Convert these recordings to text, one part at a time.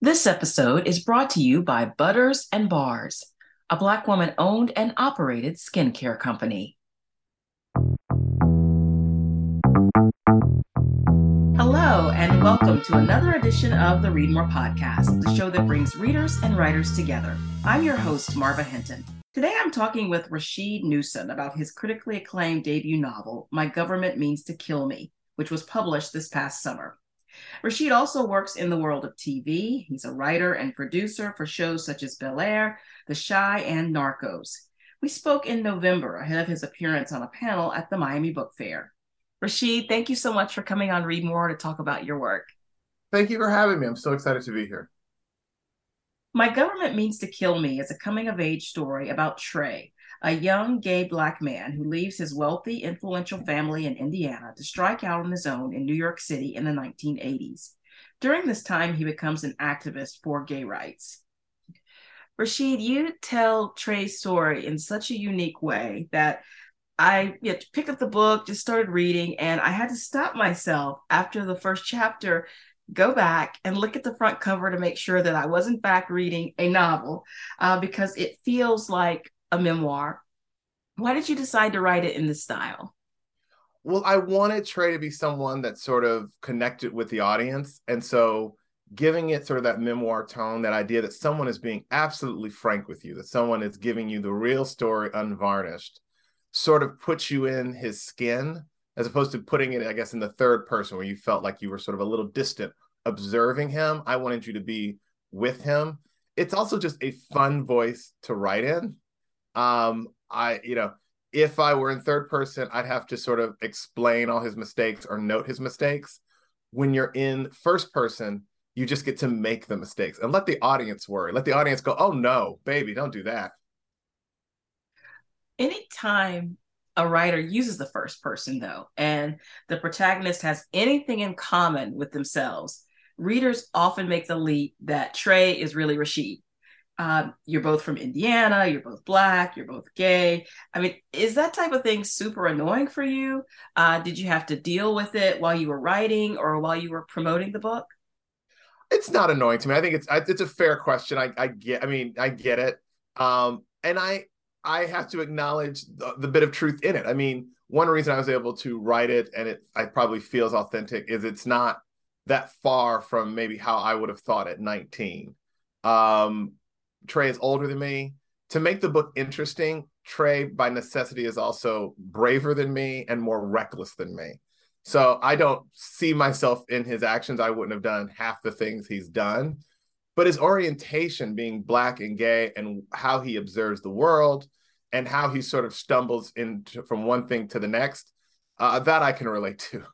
This episode is brought to you by Butters and Bars, a Black woman owned and operated skincare company. Hello, and welcome to another edition of the Read More Podcast, the show that brings readers and writers together. I'm your host, Marva Hinton. Today I'm talking with Rasheed Newson about his critically acclaimed debut novel, My Government Means to Kill Me, which was published this past summer. Rasheed also works in the world of TV. He's a writer and producer for shows such as Bel Air, The Chi, and Narcos. We spoke in November ahead of his appearance on a panel at the Miami Book Fair. Rasheed, thank you so much for coming on Read More to talk about your work. Thank you for having me. I'm so excited to be here. My Government Means to Kill Me is a coming of age story about Trey, a young gay black man who leaves his wealthy, influential family in Indiana to strike out on his own in New York City in the 1980s. During this time, he becomes an activist for gay rights. Rasheed, you tell Trey's story in such a unique way that I you know, picked up the book, just started reading, and I had to stop myself after the first chapter, go back and look at the front cover to make sure that I was in fact reading a novel uh, because it feels like a memoir. Why did you decide to write it in this style? Well, I wanted Trey to be someone that sort of connected with the audience. And so giving it sort of that memoir tone, that idea that someone is being absolutely frank with you, that someone is giving you the real story unvarnished, sort of puts you in his skin, as opposed to putting it, I guess, in the third person where you felt like you were sort of a little distant observing him. I wanted you to be with him. It's also just a fun voice to write in. Um, I, you know, if I were in third person, I'd have to sort of explain all his mistakes or note his mistakes. When you're in first person, you just get to make the mistakes and let the audience worry. Let the audience go, oh no, baby, don't do that. Anytime a writer uses the first person, though, and the protagonist has anything in common with themselves, readers often make the leap that Trey is really Rasheed um, you're both from Indiana, you're both black, you're both gay. I mean, is that type of thing super annoying for you? Uh, did you have to deal with it while you were writing or while you were promoting the book? It's not annoying to me. I think it's it's a fair question. I, I get. I mean, I get it. Um, and I I have to acknowledge the, the bit of truth in it. I mean, one reason I was able to write it and it I probably feels authentic is it's not that far from maybe how I would have thought at 19. Um, Trey is older than me. To make the book interesting, Trey, by necessity, is also braver than me and more reckless than me. So I don't see myself in his actions. I wouldn't have done half the things he's done. But his orientation, being black and gay, and how he observes the world, and how he sort of stumbles into from one thing to the next, uh, that I can relate to.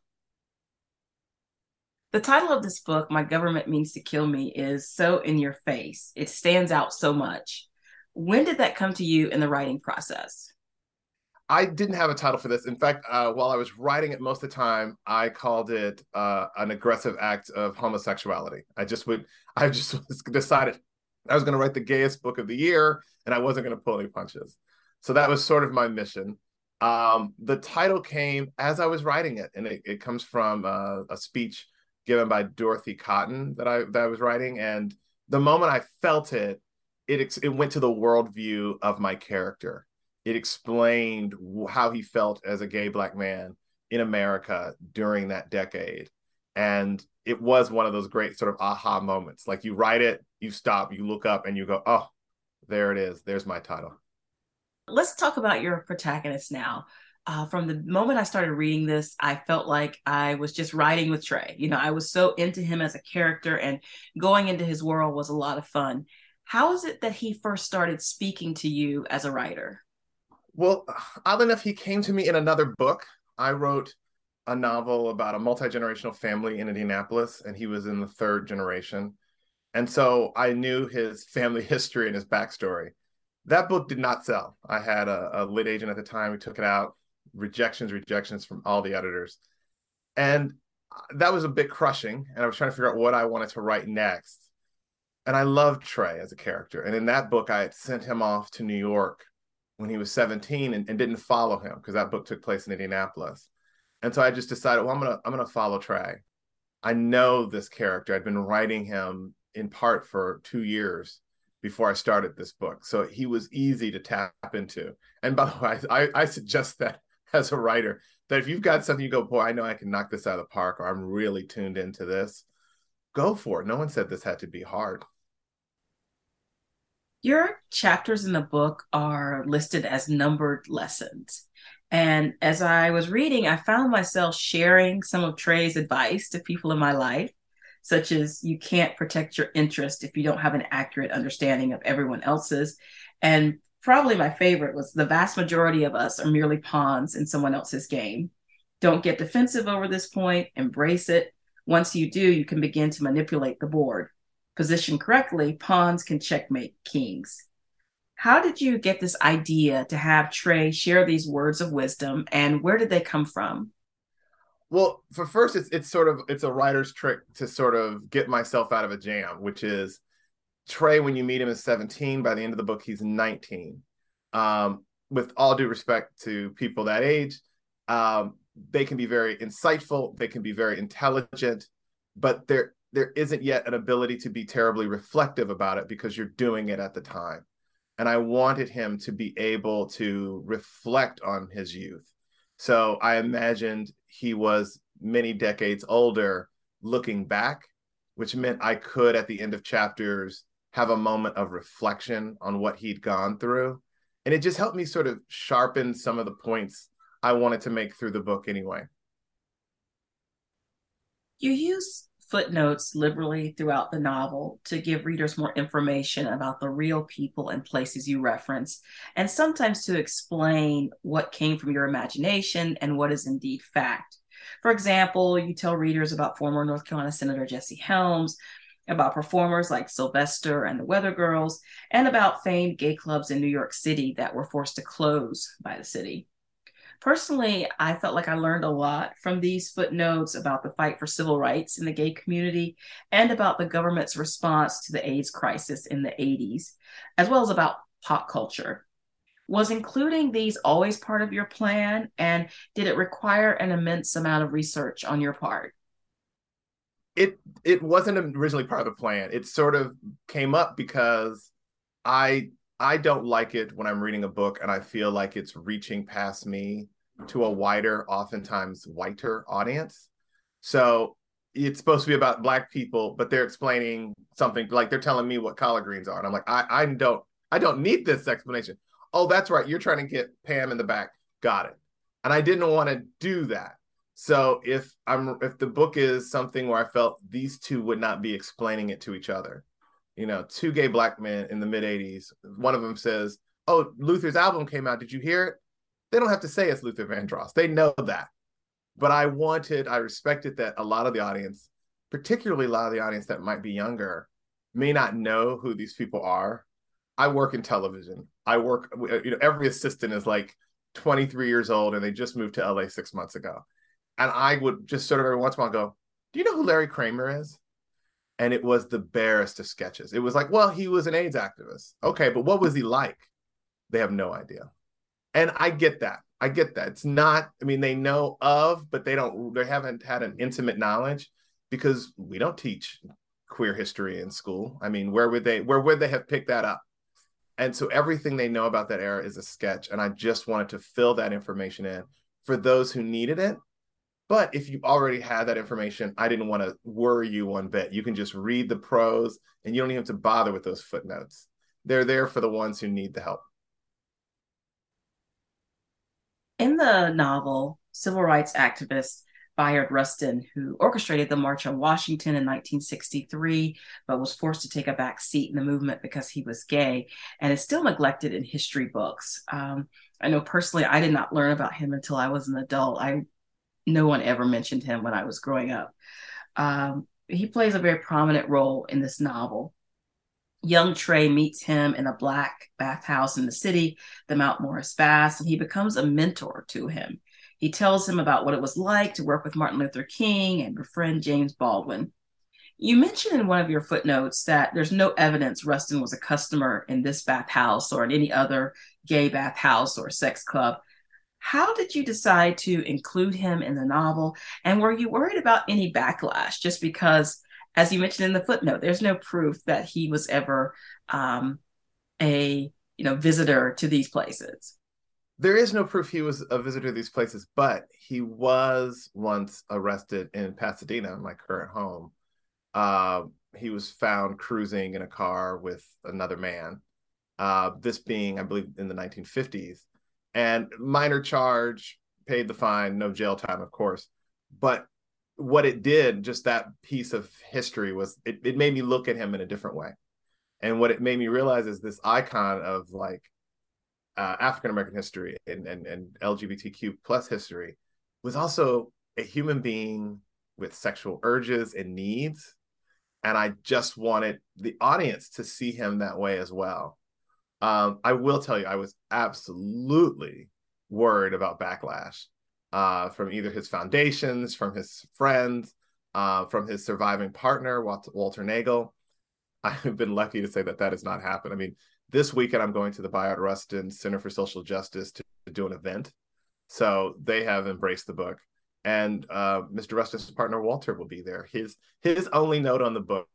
The title of this book, My Government Means to Kill Me, is so in your face. It stands out so much. When did that come to you in the writing process? I didn't have a title for this. In fact, uh, while I was writing it most of the time, I called it uh, an aggressive act of homosexuality. I just would, I just decided I was going to write the gayest book of the year, and I wasn't going to pull any punches. So that was sort of my mission. Um, the title came as I was writing it, and it, it comes from uh, a speech given by Dorothy Cotton that I that I was writing, and the moment I felt it, it it went to the worldview of my character. It explained how he felt as a gay black man in America during that decade, and it was one of those great sort of aha moments. Like you write it, you stop, you look up, and you go, "Oh, there it is. There's my title." Let's talk about your protagonist now uh, from the moment I started reading this, I felt like I was just riding with Trey. You know, I was so into him as a character, and going into his world was a lot of fun. How is it that he first started speaking to you as a writer? Well, oddly enough, he came to me in another book. I wrote a novel about a multi generational family in Indianapolis, and he was in the third generation. And so I knew his family history and his backstory. That book did not sell. I had a, a lit agent at the time who took it out rejections, rejections from all the editors. And that was a bit crushing. And I was trying to figure out what I wanted to write next. And I loved Trey as a character. And in that book, I had sent him off to New York when he was 17 and, and didn't follow him because that book took place in Indianapolis. And so I just decided, well, I'm gonna I'm gonna follow Trey. I know this character. I'd been writing him in part for two years before I started this book. So he was easy to tap into. And by the way, I, I suggest that as a writer, that if you've got something you go, boy, I know I can knock this out of the park, or I'm really tuned into this, go for it. No one said this had to be hard. Your chapters in the book are listed as numbered lessons. And as I was reading, I found myself sharing some of Trey's advice to people in my life, such as you can't protect your interest if you don't have an accurate understanding of everyone else's. And probably my favorite was the vast majority of us are merely pawns in someone else's game. Don't get defensive over this point, embrace it. Once you do, you can begin to manipulate the board. Positioned correctly, pawns can checkmate kings. How did you get this idea to have Trey share these words of wisdom and where did they come from? Well, for first, it's it's sort of it's a writer's trick to sort of get myself out of a jam, which is Trey, when you meet him, is 17. By the end of the book, he's 19. Um, with all due respect to people that age, um, they can be very insightful, they can be very intelligent, but there there isn't yet an ability to be terribly reflective about it because you're doing it at the time. And I wanted him to be able to reflect on his youth. So I imagined he was many decades older looking back, which meant I could, at the end of chapters, have a moment of reflection on what he'd gone through. And it just helped me sort of sharpen some of the points I wanted to make through the book anyway. You use footnotes liberally throughout the novel to give readers more information about the real people and places you reference, and sometimes to explain what came from your imagination and what is indeed fact. For example, you tell readers about former North Carolina Senator Jesse Helms, about performers like Sylvester and the Weather Girls, and about famed gay clubs in New York City that were forced to close by the city. Personally, I felt like I learned a lot from these footnotes about the fight for civil rights in the gay community and about the government's response to the AIDS crisis in the 80s, as well as about pop culture. Was including these always part of your plan? And did it require an immense amount of research on your part? It it wasn't originally part of the plan. It sort of came up because I I don't like it when I'm reading a book and I feel like it's reaching past me to a wider, oftentimes whiter audience. So it's supposed to be about black people, but they're explaining something like they're telling me what collard greens are. And I'm like, I, I don't I don't need this explanation. Oh, that's right. You're trying to get Pam in the back. Got it. And I didn't want to do that. So if I'm if the book is something where I felt these two would not be explaining it to each other, you know, two gay black men in the mid 80s, one of them says, Oh, Luther's album came out. Did you hear it? They don't have to say it's Luther Vandross. They know that. But I wanted, I respected that a lot of the audience, particularly a lot of the audience that might be younger, may not know who these people are. I work in television. I work, you know, every assistant is like 23 years old and they just moved to LA six months ago and I would just sort of every once in a while go, "Do you know who Larry Kramer is?" And it was the barest of sketches. It was like, well, he was an AIDS activist. Okay, but what was he like? They have no idea. And I get that. I get that. It's not, I mean, they know of, but they don't, they haven't had an intimate knowledge because we don't teach queer history in school. I mean, where would they, where would they have picked that up? And so everything they know about that era is a sketch. And I just wanted to fill that information in for those who needed it but if you've already had that information, I didn't want to worry you one bit. You can just read the prose and you don't even have to bother with those footnotes. They're there for the ones who need the help. In the novel, civil rights activist Bayard Rustin, who orchestrated the March on Washington in 1963, but was forced to take a back seat in the movement because he was gay and is still neglected in history books. Um, I know personally, I did not learn about him until I was an adult. I no one ever mentioned him when I was growing up. Um, he plays a very prominent role in this novel. Young Trey meets him in a black bathhouse in the city, the Mount Morris Baths, and he becomes a mentor to him. He tells him about what it was like to work with Martin Luther King and befriend James Baldwin. You mentioned in one of your footnotes that there's no evidence Rustin was a customer in this bathhouse or in any other gay bathhouse or sex club. How did you decide to include him in the novel? And were you worried about any backlash just because as you mentioned in the footnote, there's no proof that he was ever um, a you know visitor to these places. There is no proof he was a visitor to these places, but he was once arrested in Pasadena, my current home. Uh, he was found cruising in a car with another man. Uh, this being, I believe, in the 1950s, and minor charge, paid the fine, no jail time, of course. But what it did, just that piece of history, was it, it made me look at him in a different way. And what it made me realize is this icon of like uh, African American history and, and, and LGBTQ plus history was also a human being with sexual urges and needs. And I just wanted the audience to see him that way as well. Um, I will tell you, I was absolutely worried about backlash uh, from either his foundations, from his friends, uh, from his surviving partner, Walter, Naegle. I've been lucky to say that that has not happened. I mean, this weekend I'm going to the Bayard Rustin Center for Social Justice to, to do an event. So they have embraced the book. And uh, Mr. Rustin's partner Walter will be there. His his only note on the book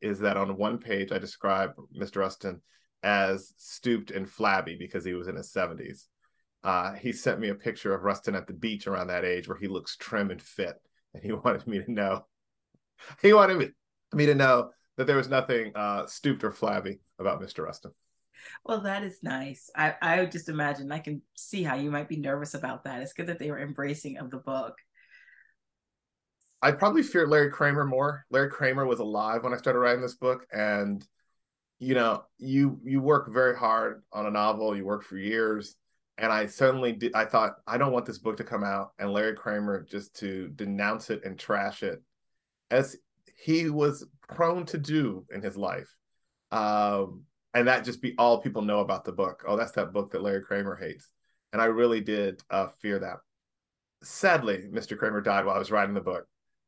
is that on one page I describe Mr. Rustin as stooped and flabby because he was in his 70s. Uh, he sent me a picture of Rustin at the beach around that age where he looks trim and fit. And he wanted me to know, he wanted me, me to know that there was nothing uh, stooped or flabby about Mr. Rustin. Well, that is nice. I, I would just imagine I can see how you might be nervous about that. It's good that they were embracing of the book. I probably feared Larry Kramer more. Larry Kramer was alive when I started writing this book, and you know, you you work very hard on a novel. You work for years, and I suddenly did. I thought I don't want this book to come out, and Larry Kramer just to denounce it and trash it, as he was prone to do in his life. Um, and that just be all people know about the book. Oh, that's that book that Larry Kramer hates. And I really did uh, fear that. Sadly, Mr. Kramer died while I was writing the book.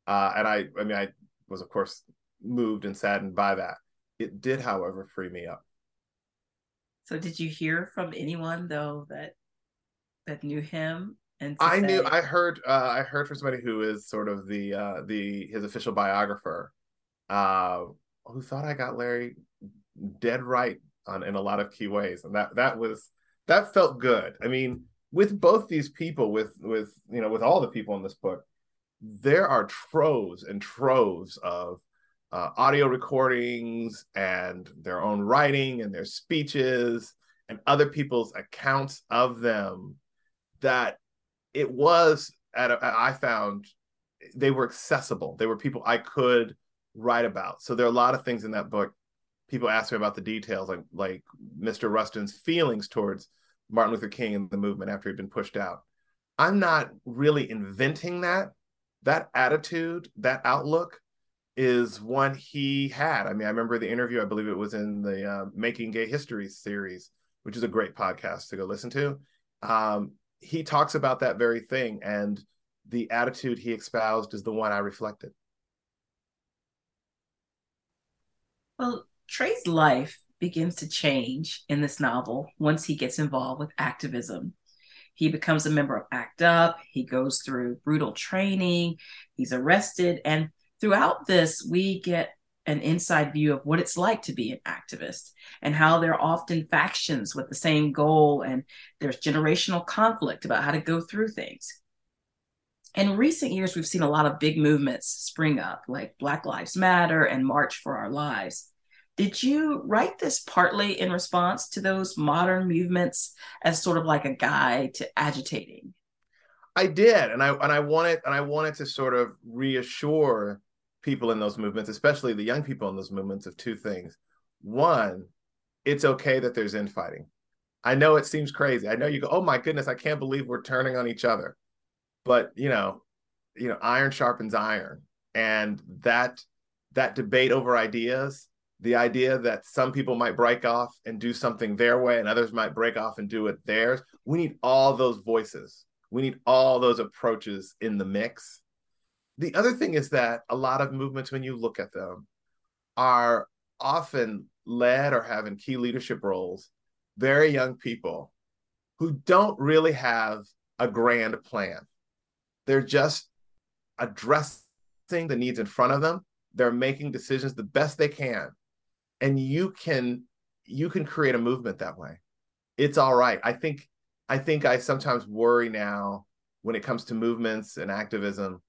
Uh, and I, I mean, I was, of course, moved and saddened by that. It did, however, free me up. So, did you hear from anyone though that that knew him and I say... knew I heard uh, I heard from somebody who is sort of the uh, the his official biographer, uh, who thought I got Larry dead right on in a lot of key ways, and that that was that felt good. I mean, with both these people, with with you know with all the people in this book, there are troves and troves of uh, audio recordings and their own writing and their speeches and other people's accounts of them that it was at a, I found they were accessible. They were people I could write about. So there are a lot of things in that book. People ask me about the details, like like Mr. Rustin's feelings towards Martin Luther King and the movement after he'd been pushed out. I'm not really inventing that. That attitude, that outlook, is one he had. I mean, I remember the interview. I believe it was in the uh, Making Gay History series, which is a great podcast to go listen to. Um, he talks about that very thing and the attitude he espoused is the one i reflected well trey's life begins to change in this novel once he gets involved with activism he becomes a member of act up he goes through brutal training he's arrested and throughout this we get an inside view of what it's like to be an activist and how there are often factions with the same goal and there's generational conflict about how to go through things. In recent years, we've seen a lot of big movements spring up, like Black Lives Matter and March for Our Lives. Did you write this partly in response to those modern movements as sort of like a guide to agitating? I did, and I and I wanted and I wanted to sort of reassure people in those movements, especially the young people in those movements, of two things. One, it's okay that there's infighting. I know it seems crazy. I know you go, oh my goodness, I can't believe we're turning on each other. But you know, you know, iron sharpens iron. And that that debate over ideas, the idea that some people might break off and do something their way and others might break off and do it theirs. We need all those voices. We need all those approaches in the mix the other thing is that a lot of movements, when you look at them, are often led or having key leadership roles, very young people who don't really have a grand plan. They're just addressing the needs in front of them. They're making decisions the best they can. And you can you can create a movement that way. It's all right. I think i think i sometimes worry now when it comes to movements and activism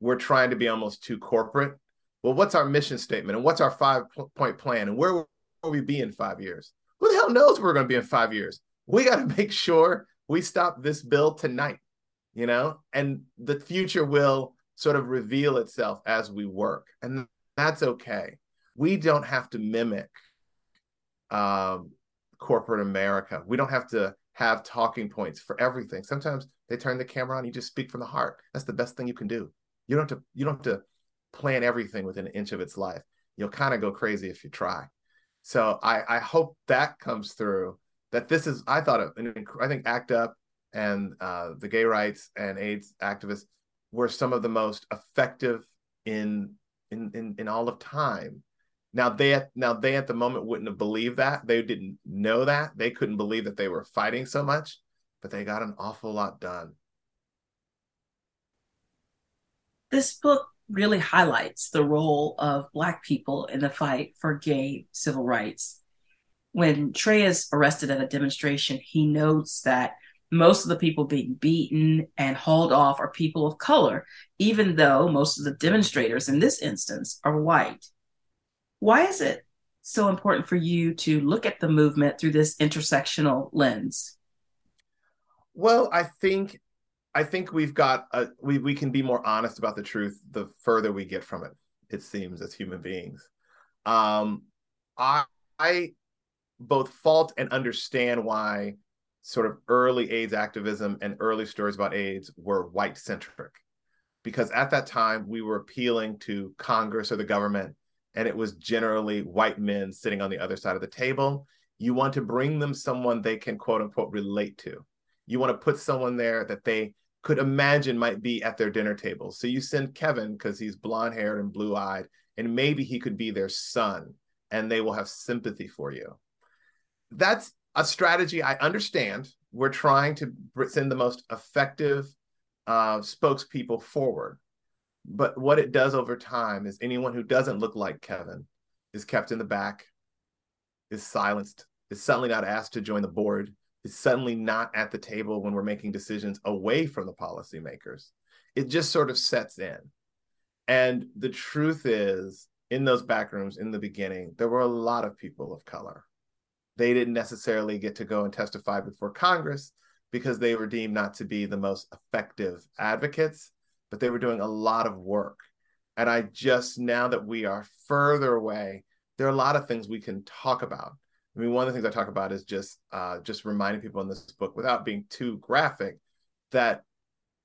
we're trying to be almost too corporate. Well what's our mission statement and what's our five point plan and where will we be in five years? Who the hell knows where we're going to be in five years? We got to make sure we stop this bill tonight you know? And the future will sort of reveal itself as we work and that's okay. We don't have to mimic um, corporate america. We don't have to have talking points for everything. Sometimes they turn the camera on you just speak from the heart. That's the best thing you can do you don't have to you don't have to plan everything within an inch of its life you'll kind of go crazy if you try so i i hope that comes through that this is i thought of i think act up and uh, the gay rights and AIDS activists were some of the most effective in in in, in all of time. Now they now they at the moment wouldn't have believed that they didn't know that they couldn't believe that they were fighting so much, but they got an awful lot done. This book really highlights the role of Black people in the fight for gay civil rights. When Trey is arrested at a demonstration, he notes that most of the people being beaten and hauled off are people of color, even though most of the demonstrators in this instance are white. Why is it so important for you to look at the movement through this intersectional lens? Well, I think I think we've got a, we we can be more honest about the truth the further we get from it. It seems as human beings, um, I I both fault and understand why sort of early AIDS activism and early stories about AIDS were white centric. Because at that time, we were appealing to Congress or the government, and it was generally white men sitting on the other side of the table. You want to bring them someone they can quote unquote relate to. You want to put someone there that they could imagine might be at their dinner table. So you send Kevin because he's blonde haired and blue eyed, and maybe he could be their son, and they will have sympathy for you. That's a strategy I understand. We're trying to send the most effective uh, spokespeople forward. But what it does over time is anyone who doesn't look like Kevin is kept in the back, is silenced, is suddenly not asked to join the board, is suddenly not at the table when we're making decisions away from the policymakers. It just sort of sets in. And the truth is, in those back rooms in the beginning, there were a lot of people of color they didn't necessarily get to go and testify before Congress because they were deemed not to be the most effective advocates, but they were doing a lot of work. And I just, now that we are further away, there are a lot of things we can talk about. I mean, one of the things I talk about is just uh, just reminding people in this book, without being too graphic, that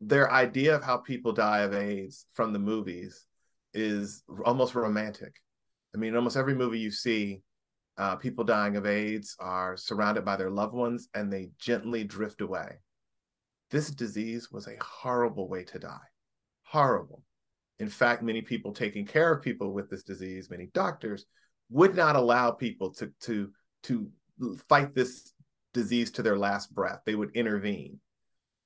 their idea of how people die of AIDS from the movies is almost romantic. I mean, almost every movie you see, uh, people dying of AIDS are surrounded by their loved ones and they gently drift away. This disease was a horrible way to die. Horrible. In fact, many people taking care of people with this disease, many doctors, would not allow people to, to, to fight this disease to their last breath. They would intervene.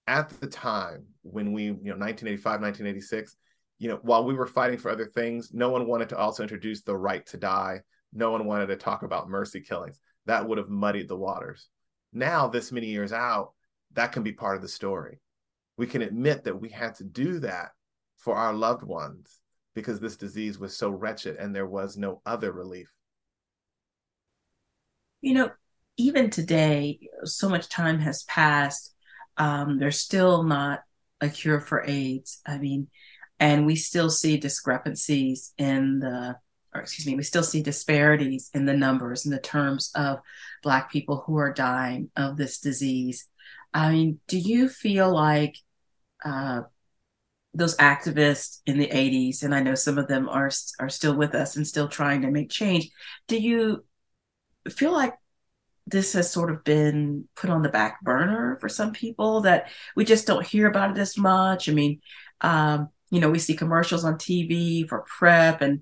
At the time when we, you know, 1985, 1986, you know, while we were fighting for other things, no one wanted to also introduce the right to die no one wanted to talk about mercy killings. That would have muddied the waters. Now, this many years out, that can be part of the story. We can admit that we had to do that for our loved ones because this disease was so wretched and there was no other relief. You know, even today, so much time has passed. Um, there's still not a cure for AIDS. I mean, and we still see discrepancies in the or excuse me, we still see disparities in the numbers in the terms of Black people who are dying of this disease. I mean, do you feel like uh, those activists in the 80s, and I know some of them are are still with us and still trying to make change. Do you feel like this has sort of been put on the back burner for some people that we just don't hear about it as much? I mean, um, you know, we see commercials on TV for PrEP and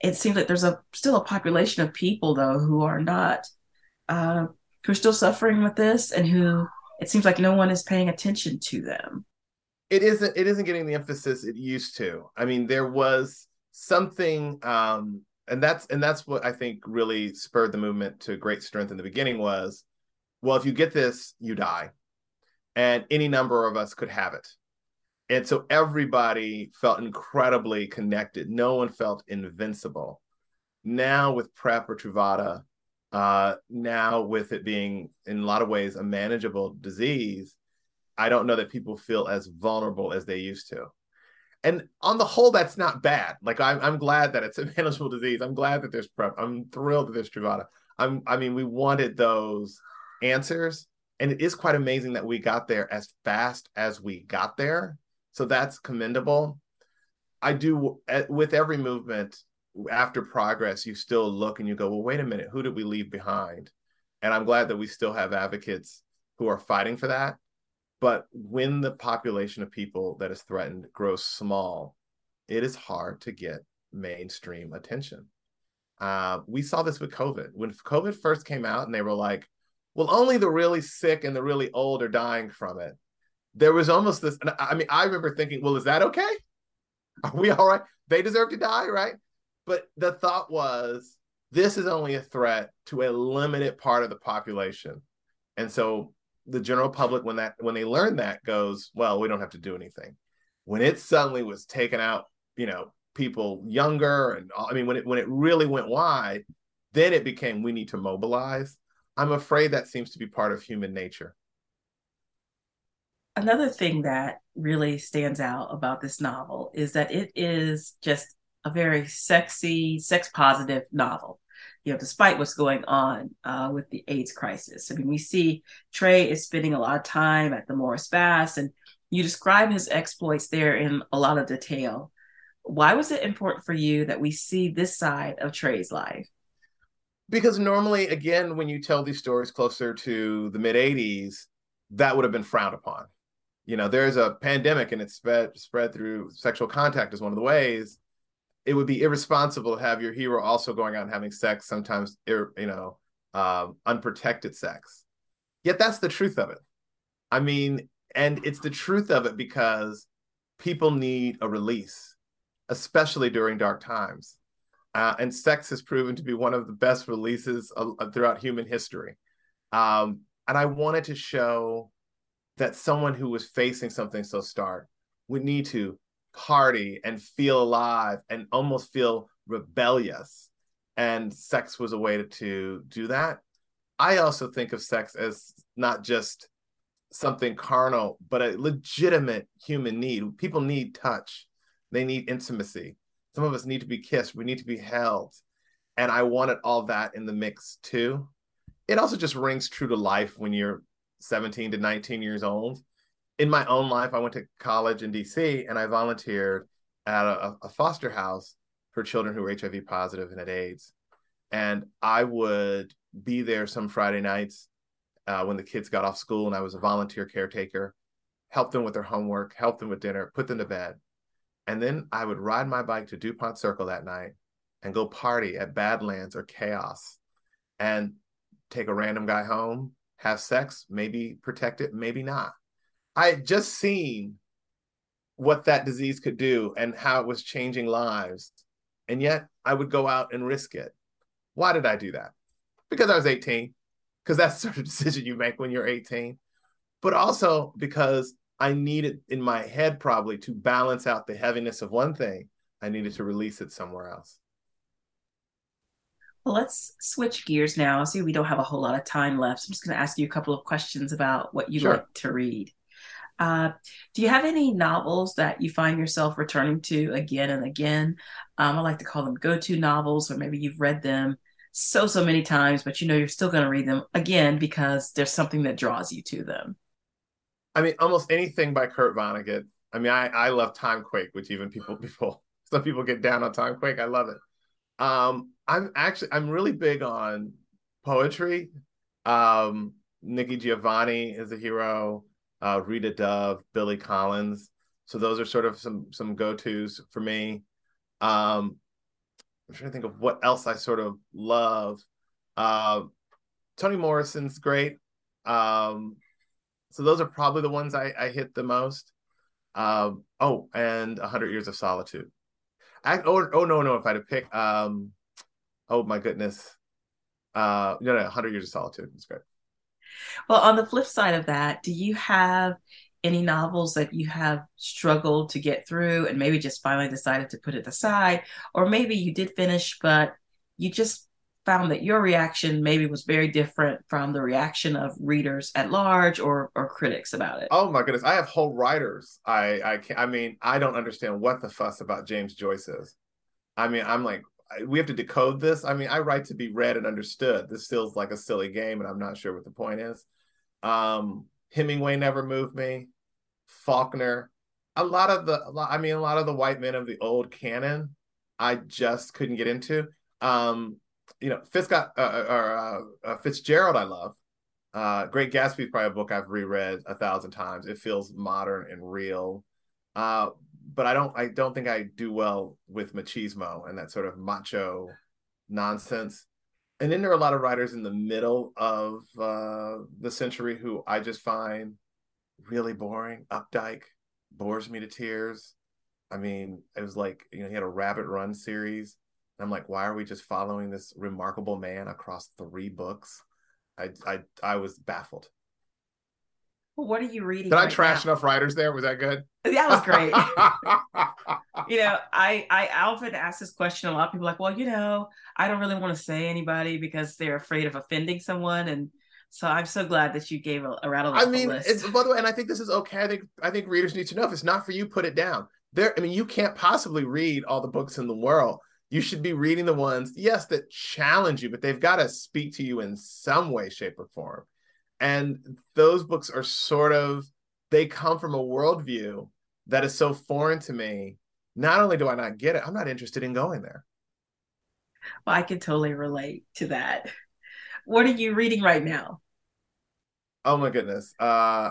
it seems like there's a still a population of people though who are not uh, who are still suffering with this and who it seems like no one is paying attention to them it isn't it isn't getting the emphasis it used to i mean there was something um and that's and that's what I think really spurred the movement to great strength in the beginning was well if you get this you die. And any number of us could have it. And so everybody felt incredibly connected. No one felt invincible. Now with prep or truvada uh now with it being in a lot of ways a manageable disease i don't know that people feel as vulnerable as they used to and on the whole, that's not bad. Like I'm, I'm glad that it's a manageable disease. I'm glad that there's prep. I'm thrilled that there's Truvada. I'm, I mean, we wanted those answers, and it is quite amazing that we got there as fast as we got there. So that's commendable. I do eh, with every movement after progress, you still look and you go, well, wait a minute, who did we leave behind? And I'm glad that we still have advocates who are fighting for that. But when the population of people that is threatened grows small, it is hard to get mainstream attention. Uh, we saw this with COVID. When COVID first came out and they were like, well, only the really sick and the really old are dying from it. There was almost this. I mean, I remember thinking, well, is that okay? Are we all right? They deserve to die, right? But the thought was, this is only a threat to a limited part of the population. And so the general public when that when they learn that goes well we don't have to do anything. When it suddenly was taken out you know people younger and i mean when it when it really went wide then it became we need to mobilize. I'm afraid that seems to be part of human nature. Another thing that really stands out about this novel is that it is just a very sexy sex positive novel you know, despite what's going on uh, with the AIDS crisis. I mean, we see Trey is spending a lot of time at the Morris Baths, and you describe his exploits there in a lot of detail. Why was it important for you that we see this side of Trey's life? Because normally, again, when you tell these stories closer to the mid 80s, that would have been frowned upon. You know, there's a pandemic and it's spread spread through sexual contact is one of the ways it would be irresponsible to have your hero also going out and having sex, sometimes you know, uh, unprotected sex. Yet that's the truth of it. I mean, and it's the truth of it because people need a release, especially during dark times. Uh, and sex has proven to be one of the best releases uh, throughout human history. Um, and I wanted to show that someone who was facing something so stark would need to party and feel alive and almost feel rebellious. And sex was a way to, to do that. I also think of sex as not just something carnal, but a legitimate human need. People need touch, they need intimacy. Some of us need to be kissed, we need to be held. And I wanted all that in the mix too. It also just rings true to life when you're 17 to 19 years old in my own life, I went to college in DC and I volunteered at a, a foster house for children who were HIV positive and had AIDS. And I would be there some Friday nights uh, when the kids got off school and I was a volunteer caretaker, help them with their homework, help them with dinner, put them to bed. And then I would ride my bike to DuPont Circle that night and go party at Badlands or Chaos and take a random guy home, have sex, maybe protect it, maybe not. I had just seen what that disease could do and how it was changing lives. And yet I would go out and risk it. Why did I do that? Because I was 18, because that's the sort of decision you make when you're 18, but also because I needed in my head probably to balance out the heaviness of one thing, I needed to release it somewhere else. Well, let's switch gears now. I see we don't have a whole lot of time left. So I'm just going to ask you a couple of questions about what you sure. like to read. Uh, do you have any novels that you find yourself returning to again and again? Um, I like to call them go-to novels, or maybe you've read them so so many times, but you know you're still going to read them again because there's something that draws you to them. I mean, almost anything by Kurt Vonnegut. I mean, I I love Timequake, which even people people some people get down on Timequake. I love it. Um, I'm actually I'm really big on poetry. Um, Nikki Giovanni is a hero uh, Rita Dove, Billy Collins. So those are sort of some some go tos for me. Um, I'm trying to think of what else I sort of love. Uh, Toni Morrison's great. Um, so those are probably the ones I, I hit the most. Uh, oh, and 100 Years of Solitude. I, oh, oh no, no. If I had to pick, um, oh my goodness, uh, no, no, Hundred Years of Solitude. is great. Well, on the flip side of that, do you have any novels that you have struggled to get through and maybe just finally decided to put it aside, or maybe you did finish, but you just found that your reaction maybe was very different from the reaction of readers at large or or critics about it. Oh my goodness, I have whole writers. I I can't. I mean, I don't understand what the fuss about James Joyce is. I mean, I'm like we have to decode this. I mean, I write to be read and understood. This feels like a silly game and I'm not sure what the point is. Um Hemingway never moved me. Faulkner, a lot of the I mean, a lot of the white men of the old canon I just couldn't get into. Um you know, Fitz got uh, uh, or uh, uh, Fitzgerald, I love. Uh, Great Gatsby is probably a book I've reread a thousand times. It feels modern and real. Uh, but I don't, I don't think I do well with machismo and that sort of macho nonsense. And then there are a lot of writers in the middle of uh, the century who I just find really boring. Updike bores me to tears. I mean, it was like you know he had a Rabbit Run series and I'm like, why are we just following this remarkable man across three books? I I I was baffled. What are you reading? Did right I trash now? enough writers there? Was that good? That was great. you know, I I often ask this question. A lot of people like, well, you know, I don't really want to say anybody because they're afraid of offending someone, and so I'm so glad that you gave a, a rattle. I mean, it's by the way, and I think this is okay. I think I think readers need to know if it's not for you, put it down. There, I mean, you can't possibly read all the books in the world you should be reading the ones, yes, that challenge you, but they've got to speak to you in some way, shape, or form. And those books are sort of, they come from a worldview that is so foreign to me. Not only do I not get it, I'm not interested in going there. Well, I can totally relate to that. What are you reading right now? Oh my goodness. Uh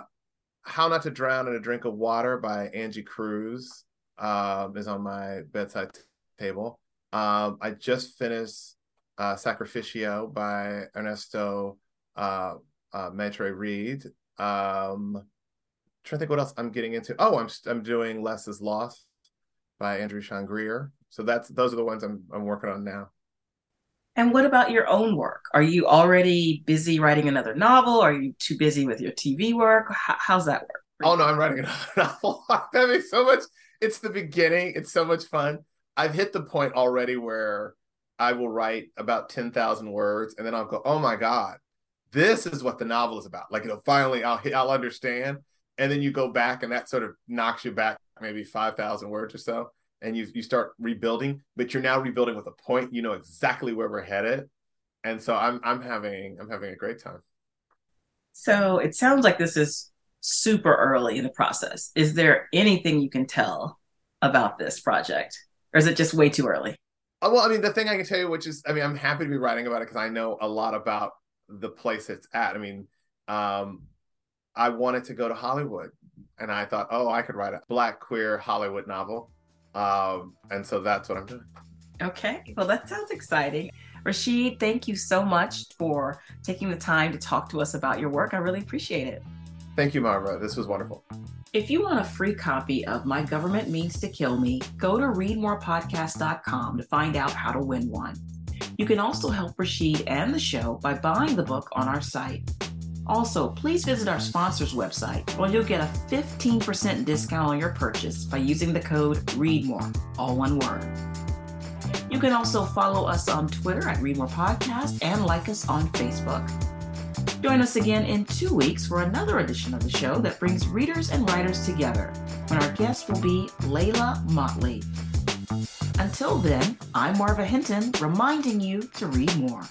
How Not to Drown in a Drink of Water by Angie Cruz um, is on my bedside t- table. Um, I just finished uh, Sacrificio by Ernesto uh, uh, Mestre-Reed. Um, trying to think what else I'm getting into. Oh, I'm I'm doing Less Is Lost by Andrew Sean Greer. So that's those are the ones I'm I'm working on now. And what about your own work? Are you already busy writing another novel? Are you too busy with your TV work? How, how's that work? Oh no, I'm writing another novel. that makes so much. It's the beginning. It's so much fun. I've hit the point already where I will write about 10,000 words and then I'll go, oh my God, this is what the novel is about. Like, you know, finally I'll, I'll understand. And then you go back and that sort of knocks you back maybe 5,000 words or so. And you, you start rebuilding, but you're now rebuilding with a point. You know exactly where we're headed. And so I'm, I'm having, I'm having a great time. So it sounds like this is super early in the process. Is there anything you can tell about this project? or is it just way too early? Uh, well, I mean, the thing I can tell you, which is, I mean, I'm happy to be writing about it because I know a lot about the place it's at. I mean, um, I wanted to go to Hollywood, and I thought, oh, I could write a black queer Hollywood novel, um, and so that's what I'm doing. Okay, well, that sounds exciting. Rasheed, thank you so much for taking the time to talk to us about your work. I really appreciate it. Thank you, Marva. This was wonderful. If you want a free copy of My Government Means to Kill Me, go to readmorepodcast.com to find out how to win one. You can also help Rasheed and the show by buying the book on our site. Also, please visit our sponsor's website where you'll get a 15% discount on your purchase by using the code READMORE, all one word. You can also follow us on Twitter at Read More Podcast and like us on Facebook. Join us again in two weeks for another edition of the show that brings readers and writers together, when our guest will be Leila Mottley. Until then, I'm Marva Hinton, reminding you to read more.